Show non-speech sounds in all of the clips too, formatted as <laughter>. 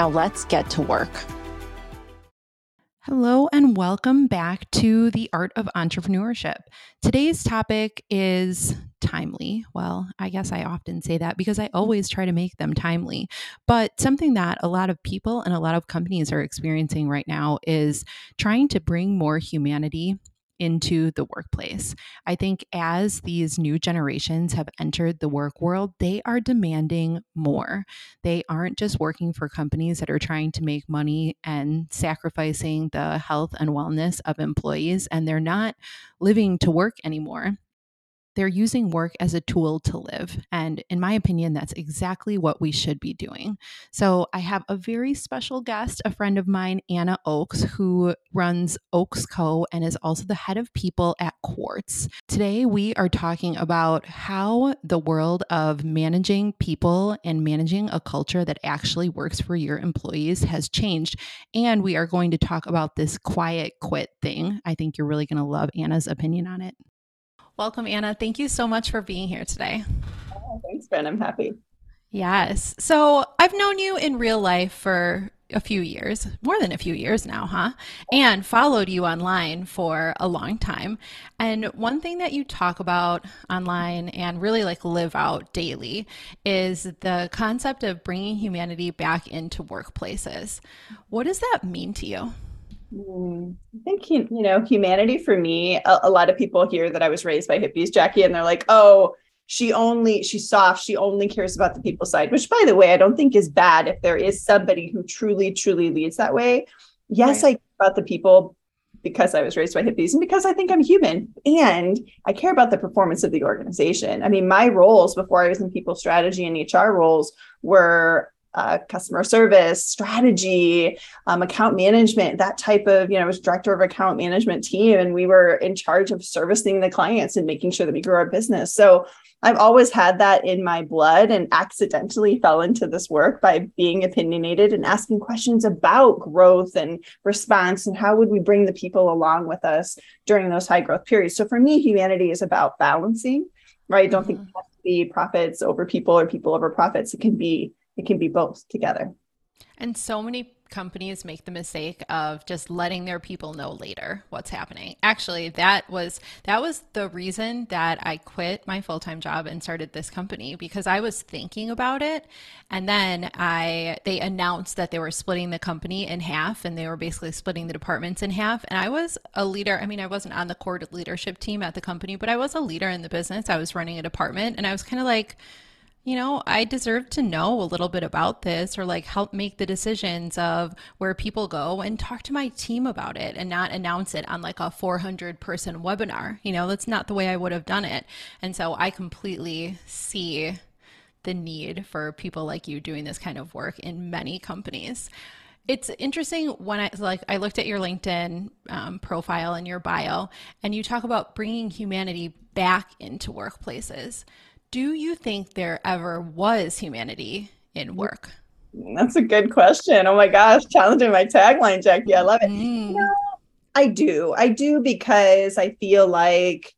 Now let's get to work. Hello, and welcome back to the Art of Entrepreneurship. Today's topic is timely. Well, I guess I often say that because I always try to make them timely. But something that a lot of people and a lot of companies are experiencing right now is trying to bring more humanity into the workplace. I think as these new generations have entered the work world, they are demanding more. They aren't just working for companies that are trying to make money and sacrificing the health and wellness of employees, and they're not living to work anymore they're using work as a tool to live. And in my opinion, that's exactly what we should be doing. So I have a very special guest, a friend of mine, Anna Oakes, who runs Oakes Co. and is also the head of people at Quartz. Today, we are talking about how the world of managing people and managing a culture that actually works for your employees has changed. And we are going to talk about this quiet quit thing. I think you're really going to love Anna's opinion on it. Welcome, Anna. Thank you so much for being here today. Oh, thanks, Ben. I'm happy. Yes. So I've known you in real life for a few years, more than a few years now, huh? And followed you online for a long time. And one thing that you talk about online and really like live out daily is the concept of bringing humanity back into workplaces. What does that mean to you? Hmm, I think you know humanity for me. A, a, lot of people hear that I was raised by hippies, Jackie, and they're like, "Oh, she only she's soft. She only cares about the people side." Which, by the way, I don't think is bad if there is somebody who truly, truly leads that way. Yes, right. I care about the people because I was raised by hippies and because I think I'm human and I care about the performance of the organization. I mean, my roles before I was in people strategy and HR roles were uh, customer service, strategy, um, account management, that type of, you know, I was director of account management team, and we were in charge of servicing the clients and making sure that we grew our business. So I've always had that in my blood and accidentally fell into this work by being opinionated and asking questions about growth and response and how would we bring the people along with us during those high growth periods. So for me, humanity is about balancing, right? I don't think mm-hmm. it has to be profits over people or people over profits. It can be it can be both together. And so many companies make the mistake of just letting their people know later what's happening. Actually, that was that was the reason that I quit my full-time job and started this company because I was thinking about it and then I they announced that they were splitting the company in half and they were basically splitting the departments in half and I was a leader. I mean, I wasn't on the core leadership team at the company, but I was a leader in the business. I was running a department and I was kind of like you know, I deserve to know a little bit about this or like help make the decisions of where people go and talk to my team about it and not announce it on like a 400 person webinar. You know, that's not the way I would have done it. And so I completely see the need for people like you doing this kind of work in many companies. It's interesting when I like I looked at your LinkedIn um, profile and your bio, and you talk about bringing humanity back into workplaces. Do you think there ever was humanity in work? That's a good question. Oh my gosh, challenging my tagline, Jackie. I love it. Mm. You know, I do. I do because I feel like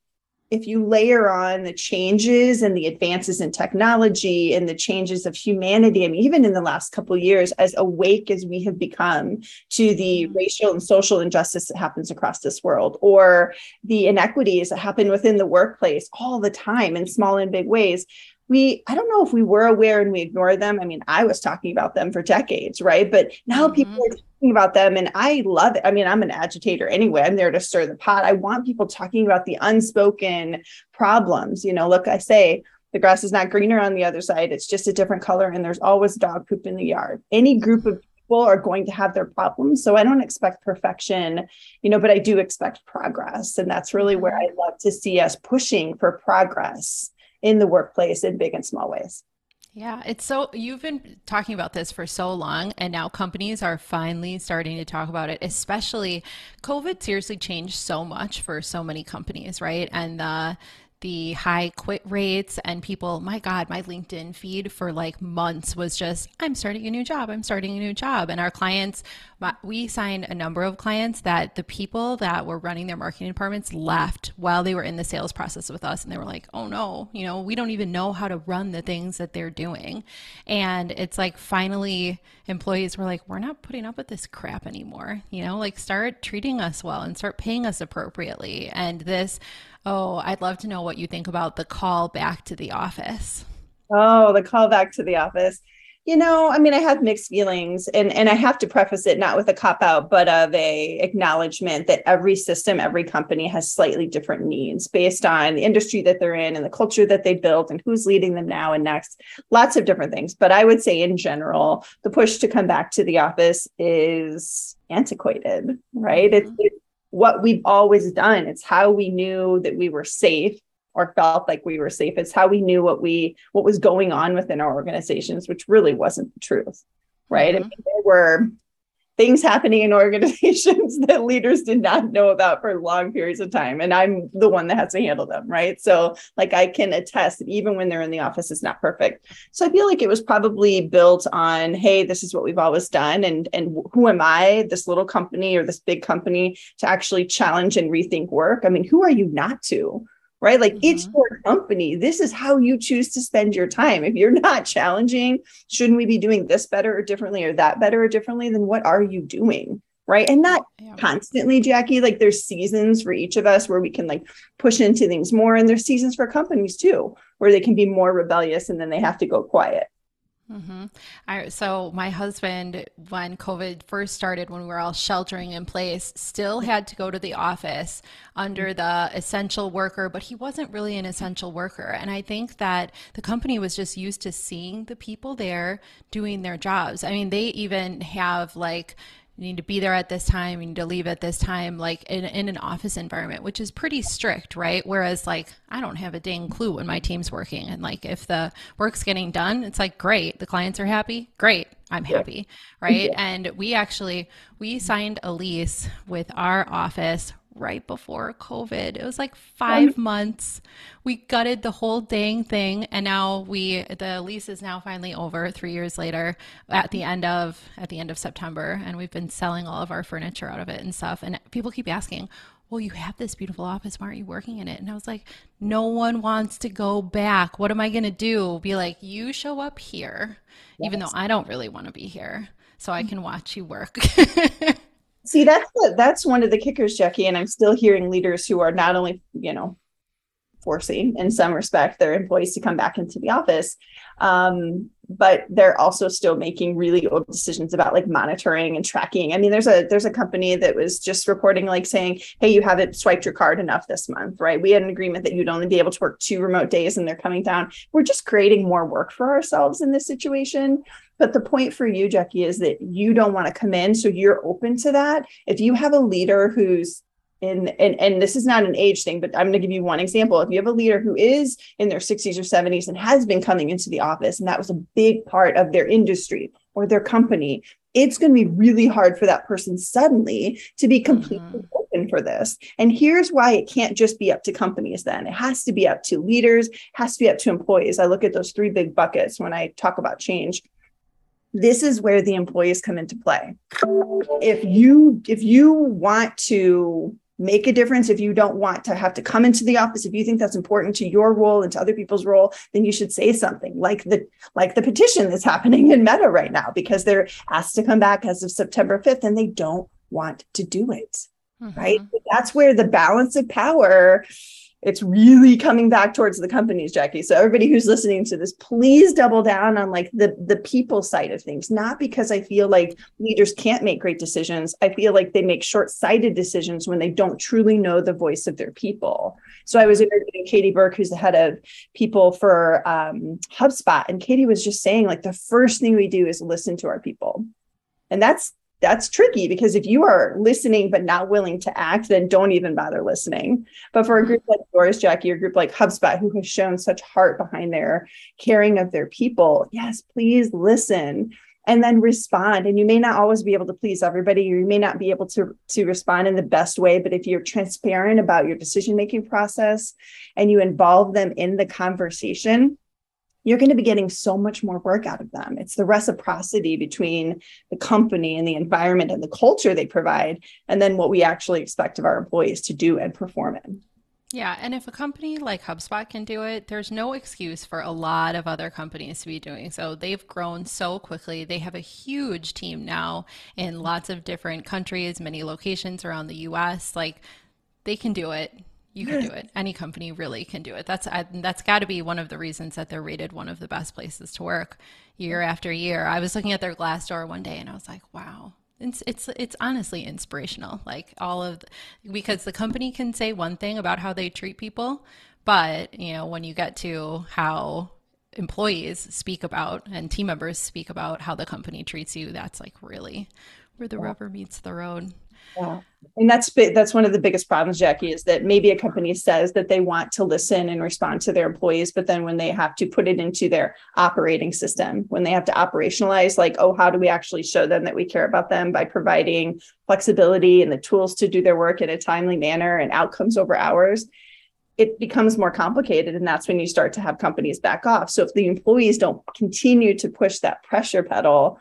if you layer on the changes and the advances in technology and the changes of humanity, I mean, even in the last couple years, as awake as we have become to the mm-hmm. racial and social injustice that happens across this world, or the inequities that happen within the workplace all the time in small and big ways, we i don't know if we were aware and we ignored them. I mean i was talking about them for decades right? But now mm-hmm. people are talking about them and i love it. I mean i'm an agitator anyway. I'm there to stir the pot. I want people talking about the unspoken problems. You know look i say the grass is not greener on the other side. It's just a different color and there's always dog poop in the yard. Any group of people are going to have their problems. So i don't expect perfection you know but i do expect progress. And that's really where mm-hmm. i love to see us pushing for progress in the workplace in big and small ways. Yeah, it's so you've been talking about this for so long, and now companies are finally starting to talk about it. Especially, COVID seriously changed so much for so many companies, right? And the the high quit rates and people my god my linkedin feed for like months was just i'm starting a new job i'm starting a new job. And our clients we signed a number of clients that the people that were running their marketing departments left while they were in the sales process with us. And they were like oh no you know we don't even know how to run the things that they're doing. And it's like finally employees were like we're not putting up with this crap anymore. You know like start treating us well and start paying us appropriately. And this Oh, I'd love to know what you think about the call back to the office. Oh, the call back to the office. You know, I mean, I have mixed feelings, and and I have to preface it not with a cop out, but of a acknowledgement that every system, every company has slightly different needs based on the industry that they're in and the culture that they built and who's leading them now and next. Lots of different things, but I would say in general, the push to come back to the office is antiquated, right? Mm-hmm. It's, what we've always done. It's how we knew that we were safe or felt like we were safe. It's how we knew what we what was going on within our organizations, which really wasn't the truth. Right. Mm-hmm. I mean, there were things happening in <laughs> organizations that leaders did not know about for long periods of time and i'm the one that has to handle them right? So like i can attest that even when they're in the office it's not perfect. So i feel like it was probably built on hey this is what we've always done and and who am i this little company or this big company to actually challenge and rethink work? I mean who are you not to right? Like mm-hmm. it's your company. This is how you choose to spend your time. If you're <laughs> not challenging, shouldn't we be doing this better or differently or that better or differently? Then what are you doing? Right. And not yeah. constantly, Jackie. Like there's seasons for each of us where we can like push into things more. And there's seasons for companies too, where they can be more rebellious and then they have to go quiet. Mm-hmm. I, so my husband, when COVID first started, when we were all sheltering in place, still had to go to the office under the essential worker, but he wasn't really an essential worker. And I think that the company was just used to seeing the people there doing their jobs. I mean, they even have like you need to be there at this time. You need to leave at this time. Like in, in an office environment which is pretty strict right? Whereas like i don't have a dang clue when my team's working. And like if the work's getting done it's like great. The clients are happy. Great. I'm happy right? Yeah. and we actually we signed a lease with our office right before COVID. It was like um, five months. We gutted the whole dang thing, and now we the lease is now finally over three years later at the end of at the end of September, and we've been selling all of our furniture out of it and stuff. And people keep asking, well, you have this beautiful office. Why aren't you working in it? And I was like, no one wants to go back. What am I going to do? Be like, you show up here, yes. even though I don't really want to be here, so I mm. can watch you work. <laughs> See, that's the, that's one of the kickers, Jackie. And I'm still hearing leaders who are not only, you know, forcing in some respect their employees to come back into the office, um, but they're also still making really old decisions about like monitoring and tracking. I mean, there's a there's a company that was just reporting like saying, "Hey, you haven't swiped your card enough this month, right? We had an agreement that you'd only be able to work two remote days, and they're coming down." We're just creating more work for ourselves in this situation. But the point for you, Jackie, is that you don't want to come in, so you're open to that. If you have a leader who's in and, and this is not an age thing but i'm going to give you one example. If you have a leader who is in their 60s or 70s and has been coming into the office and that was a big part of their industry or their company it's going to be really hard for that person suddenly to be completely mm-hmm. open for this. And here's why it can't just be up to companies then. It has to be up to leaders. Has to be up to employees. I look at those three big buckets when i talk about change this is where the employees come into play if you if you want to make a difference if you don't want to have to come into the office if you think that's important to your role and to other people's role then you should say something like the like the petition that's happening in meta right now because they're asked to come back as of september 5th and they don't want to do it mm-hmm. right that's where the balance of power it's really coming back towards the companies jackie. So everybody who's listening to this please double down on like the the people side of things not because i feel like leaders can't make great decisions. I feel like they make short-sighted decisions when they don't truly know the voice of their people. So i was interviewing katie burke who's the head of people for um, hubspot and katie was just saying like the first thing we do is listen to our people. And that's that's tricky because if you are listening but not willing to act, then don't even bother listening. But for a group like yours, Jackie, or a group like HubSpot, who has shown such heart behind their caring of their people, yes, please listen and then respond and you may not always be able to please everybody you may not be able to to respond in the best way but if you're transparent about your decision making process and you involve them in the conversation you're going to be getting so much more work out of them. It's the reciprocity between the company and the environment and the culture they provide, and then what we actually expect of our employees to do and perform in. Yeah, and if a company like HubSpot can do it, there's no excuse for a lot of other companies to be doing so. They've grown so quickly. They have a huge team now in lots of different countries, many locations around the US. Like they can do it you can do it. Any company really can do it. That's that's got to be one of the reasons that they're rated one of the best places to work year after year. I was looking at their Glassdoor one day and I was like, wow. It's it's it's honestly inspirational. Like all of the, because the company can say one thing about how they treat people, but you know, when you get to how employees speak about and team members speak about how the company treats you, that's like really where the rubber meets the road. Yeah. And that's that's one of the biggest problems, Jackie, is that maybe a company says that they want to listen and respond to their employees, but then when they have to put it into their operating system, when they have to operationalize, like, oh, how do we actually show them that we care about them by providing flexibility and the tools to do their work in a timely manner and outcomes over hours? It becomes more complicated. And that's when you start to have companies back off. So if the employees don't continue to push that pressure pedal,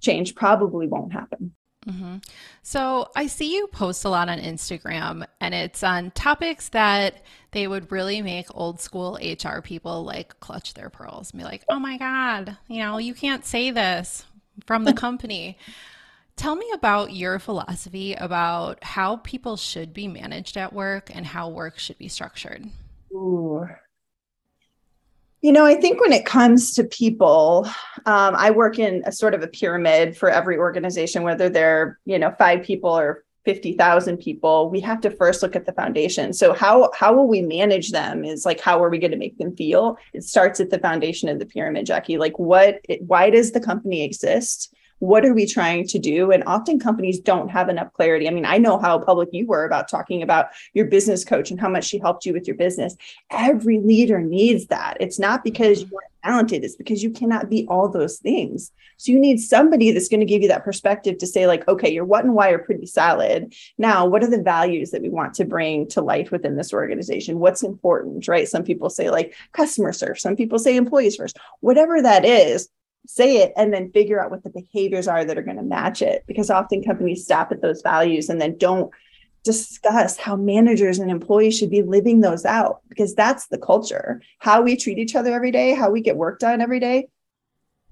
change probably won't happen. Mm-hmm. So I see you post a lot on Instagram, and it's on topics that they would really make old school HR people like clutch their pearls and be like, oh my God, you know, you can't say this from the <laughs> company. Tell me about your philosophy about how people should be managed at work and how work should be structured. Ooh, you know, I think when it comes to people, um, I work in a sort of a pyramid for every organization, whether they're, you know, five people or 50,000 people, we have to first look at the foundation. So how how will we manage them is like how are we going to make them feel? It starts at the foundation of the pyramid, Jackie. Like what why does the company exist? What are we trying to do? And often companies don't have enough clarity. I mean i know how public you were about talking about your business coach and how much she helped you with your business. Every leader needs that. It's not because mm-hmm. you're talented. It's because you cannot be all those things. So you need somebody that's going to give you that perspective to say like okay your what and why are pretty solid. Now what are the values that we want to bring to life within this organization? What's important? Right? Some people say like customer service. Some people say employees first. Whatever that is say it and then figure out what the behaviors are that are going to match it because often companies stop at those values and then don't discuss how managers and employees should be living those out because that's the culture. How we treat each other every day how we get work done every day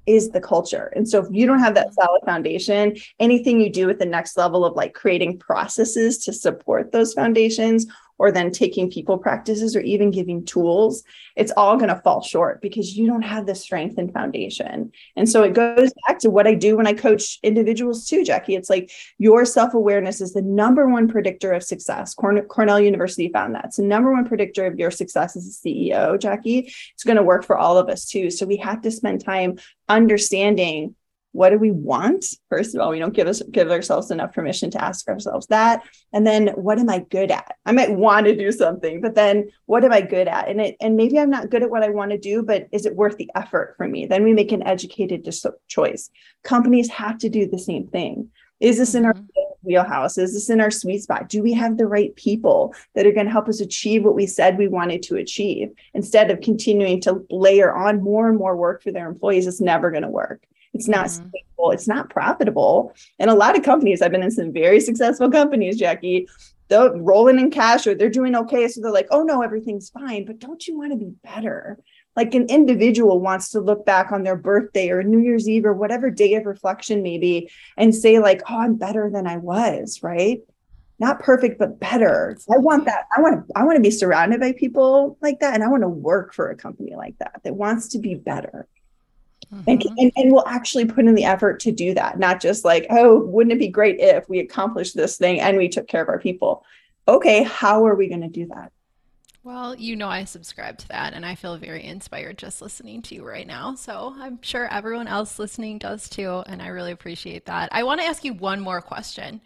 is the culture. And so if you don't have that mm-hmm. solid foundation anything you do at the next level of like creating processes to support those foundations or then taking people practices or even giving tools, it's all going to fall short because you don't have the strength and foundation. And so it goes back to what I do when I coach individuals too, Jackie. It's like your self awareness is the number one predictor of success. Cornell University found that. It's the number one predictor of your success as a CEO, Jackie. It's going to work for all of us too. So we have to spend time understanding what do we want? First of all we don't give us give ourselves enough permission to ask ourselves that. And then what am i good at? I might want to do something but then what am i good at? And it and maybe i'm not good at what i want to do but is it worth the effort for me? Then we make an educated dis- choice. Companies have to do the same thing. Is this in our mm-hmm. wheelhouse? Is this in our sweet spot? Do we have the right people that are going to help us achieve what we said we wanted to achieve? Instead of continuing to layer on more and more work for their employees it's never going to work it's not mm-hmm. stable. It's not profitable. And a lot of companies, I've been in some very successful companies, Jackie, they're rolling in cash or they're doing okay. So they're like, oh no, everything's fine. But don't you want to be better? Like an individual wants to look back on their birthday or New Year's Eve or whatever day of reflection maybe and say, like, oh, I'm better than I was, right? Not perfect, but better. I want that. I want to, I want to be surrounded by people like that. And I want to work for a company like that that wants to be better. Mm-hmm. And, and, and we'll actually put in the effort to do that, not just like, oh, wouldn't it be great if we accomplished this thing and we took care of our people? Okay, how are we going to do that? Well, you know, I subscribe to that and I feel very inspired just listening to you right now. So I'm sure everyone else listening does too. And I really appreciate that. I want to ask you one more question.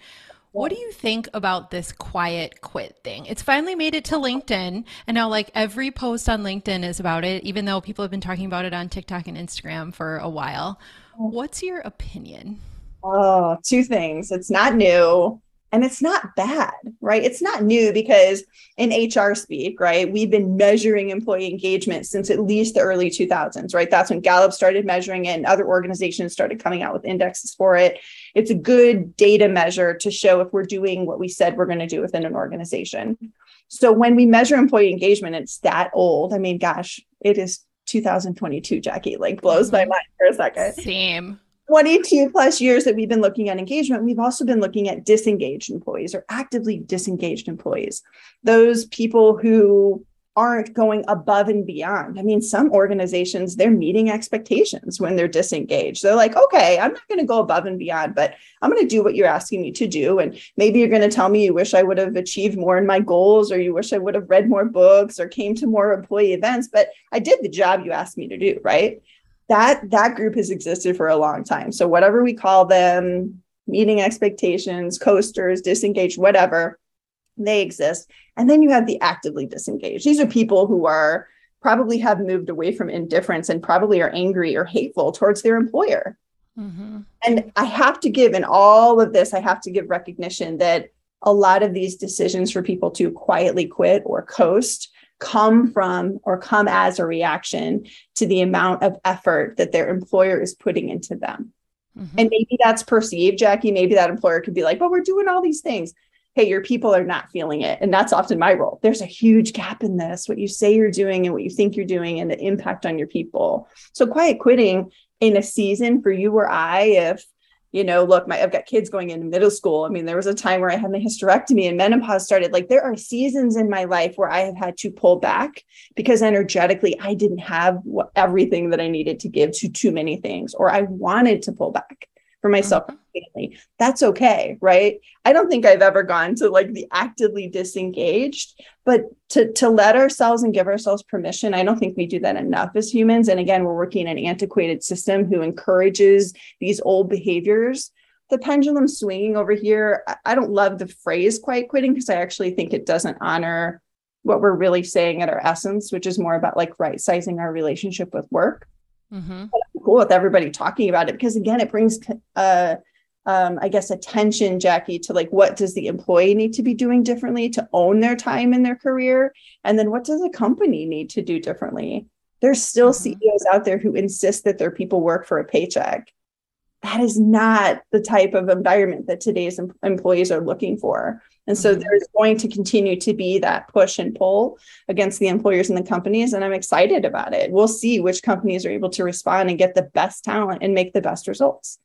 What do you think about this quiet quit thing? It's finally made it to LinkedIn, and now like every post on LinkedIn is about it, even though people have been talking about it on TikTok and Instagram for a while. Oh. What's your opinion? Oh, two things. It's not new and it's not bad, right? It's not new because in HR speak, right, we've been measuring employee engagement since at least the early 2000s, right? That's when Gallup started measuring it and other organizations started coming out with indexes for it. It's a good data measure to show if we're doing what we said we're going to do within an organization. So when we measure employee engagement, it's that old. I mean, gosh, it is 2022, Jackie, like blows my mm-hmm. mind for a second. Same. 22 plus years that we've been looking at engagement, we've also been looking at disengaged employees or actively disengaged employees. Those people who aren't going above and beyond. I mean, some organizations, they're meeting expectations when they're disengaged. They're like, okay, I'm not going to go above and beyond, but I'm going to do what you're asking me to do. And maybe you're going to tell me you wish I would have achieved more in my goals, or you wish I would have read more books or came to more employee events, but I did the job you asked me to do, right? That that group has existed for a long time. So whatever we call them, meeting expectations, coasters, disengaged, whatever, they exist. And then you have the actively disengaged. These are people who are probably have moved away from indifference and probably are angry or hateful towards their employer. Mm-hmm. And I have to give in all of this, I have to give recognition that a lot of these decisions for people to quietly quit or coast come from or come as a reaction to the amount of effort that their employer is putting into them. Mm-hmm. And maybe that's perceived, Jackie. Maybe that employer could be like, but we're doing all these things. Hey, your people are not feeling it. And that's often my role. There's a huge gap in this, what you say you're doing and what you think you're doing and the impact on your people. So, quiet quitting in a season for you or I, if you know, look, my I've got kids going into middle school. I mean, there was a time where I had my hysterectomy and menopause started. Like there are seasons in my life where I have had to pull back because energetically I didn't have everything that I needed to give to too many things, or I wanted to pull back for myself mm-hmm. family. That's okay, right? I don't think I've ever gone to like the actively disengaged, but to to let ourselves and give ourselves permission, I don't think we do that enough as humans. And again, we're working in an antiquated system who encourages these old behaviors. The pendulum swinging over here, I don't love the phrase quiet quitting because I actually think it doesn't honor what we're really saying at our essence, which is more about like right sizing our relationship with work. Mm-hmm. Cool with everybody talking about it because again, it brings uh, um, I guess attention, Jackie, to like what does the employee need to be doing differently to own their time in their career, and then what does a company need to do differently? There's still mm-hmm. CEOs out there who insist that their people work for a paycheck. That is not the type of environment that today's em- employees are looking for. And so mm-hmm. there's going to continue to be that push and pull against the employers and the companies. And I'm excited about it. We'll see which companies are able to respond and get the best talent and make the best results.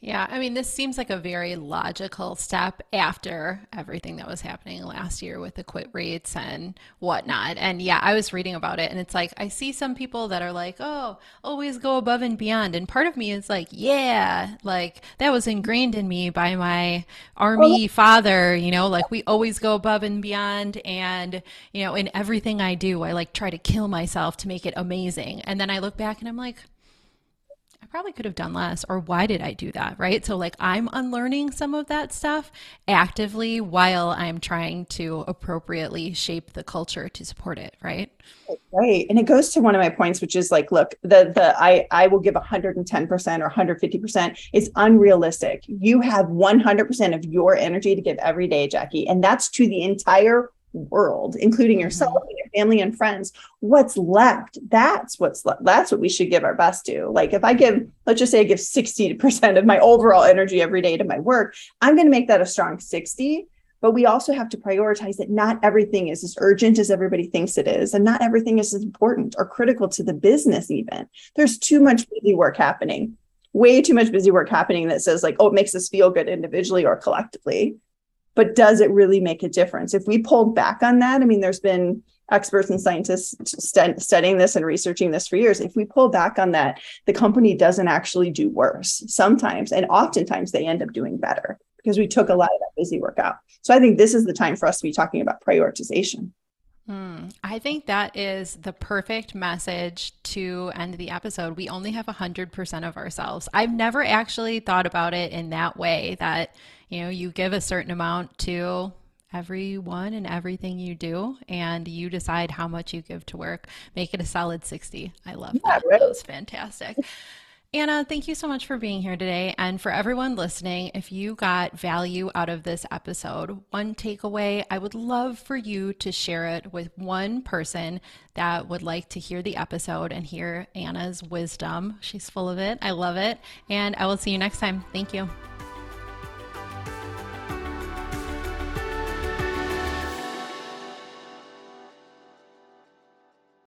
Yeah, I mean, this seems like a very logical step after everything that was happening last year with the quit rates and whatnot. And yeah, I was reading about it, and it's like I see some people that are like, oh, always go above and beyond. And part of me is like, yeah, like that was ingrained in me by my army father, you know, like we always go above and beyond. And, you know, in everything I do, I like try to kill myself to make it amazing. And then I look back and I'm like, probably could have done less or why did I do that, right? So like I'm unlearning some of that stuff actively while I'm trying to appropriately shape the culture to support it, right? Right. And it goes to one of my points which is like look, the the I I will give 110% or 150% is unrealistic. You have 100% of your energy to give every day, Jackie, and that's to the entire world, including yourself mm-hmm. and your family and friends, what's left? That's what's left. That's what we should give our best to. Like if I give, let's just say I give 60% of my overall energy every day to my work, I'm going to make that a strong 60. But we also have to prioritize that not everything is as urgent as everybody thinks it is, and not everything is as important or critical to the business, even. There's too much busy work happening, way too much busy work happening that says, like, oh, it makes us feel good individually or collectively but does it really make a difference? If we pulled back on that, I mean, there's been experts and scientists st- studying this and researching this for years. If we pull back on that, the company doesn't actually do worse sometimes, and oftentimes they end up doing better because we took a lot of that busy work out. So I think this is the time for us to be talking about prioritization. Mm, I think that is the perfect message to end the episode. We only have 100% of ourselves. I've never actually thought about it in that way that, you know, you give a certain amount to everyone and everything you do and you decide how much you give to work. Make it a solid 60. I love yeah, that. Right. That was fantastic. Anna, thank you so much for being here today. And for everyone listening, if you got value out of this episode, one takeaway, I would love for you to share it with one person that would like to hear the episode and hear Anna's wisdom. She's full of it. I love it. And I will see you next time. Thank you.